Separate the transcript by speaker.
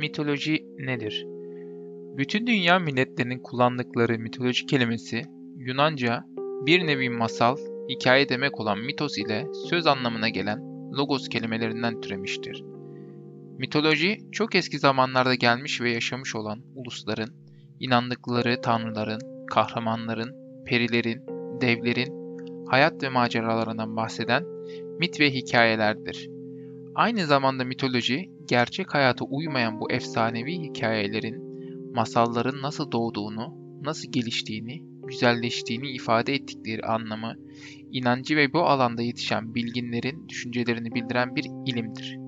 Speaker 1: Mitoloji nedir? Bütün dünya milletlerinin kullandıkları mitoloji kelimesi Yunanca bir nevi masal, hikaye demek olan mitos ile söz anlamına gelen logos kelimelerinden türemiştir. Mitoloji çok eski zamanlarda gelmiş ve yaşamış olan ulusların, inandıkları tanrıların, kahramanların, perilerin, devlerin hayat ve maceralarından bahseden mit ve hikayelerdir. Aynı zamanda mitoloji, gerçek hayata uymayan bu efsanevi hikayelerin, masalların nasıl doğduğunu, nasıl geliştiğini, güzelleştiğini ifade ettikleri anlamı, inancı ve bu alanda yetişen bilginlerin düşüncelerini bildiren bir ilimdir.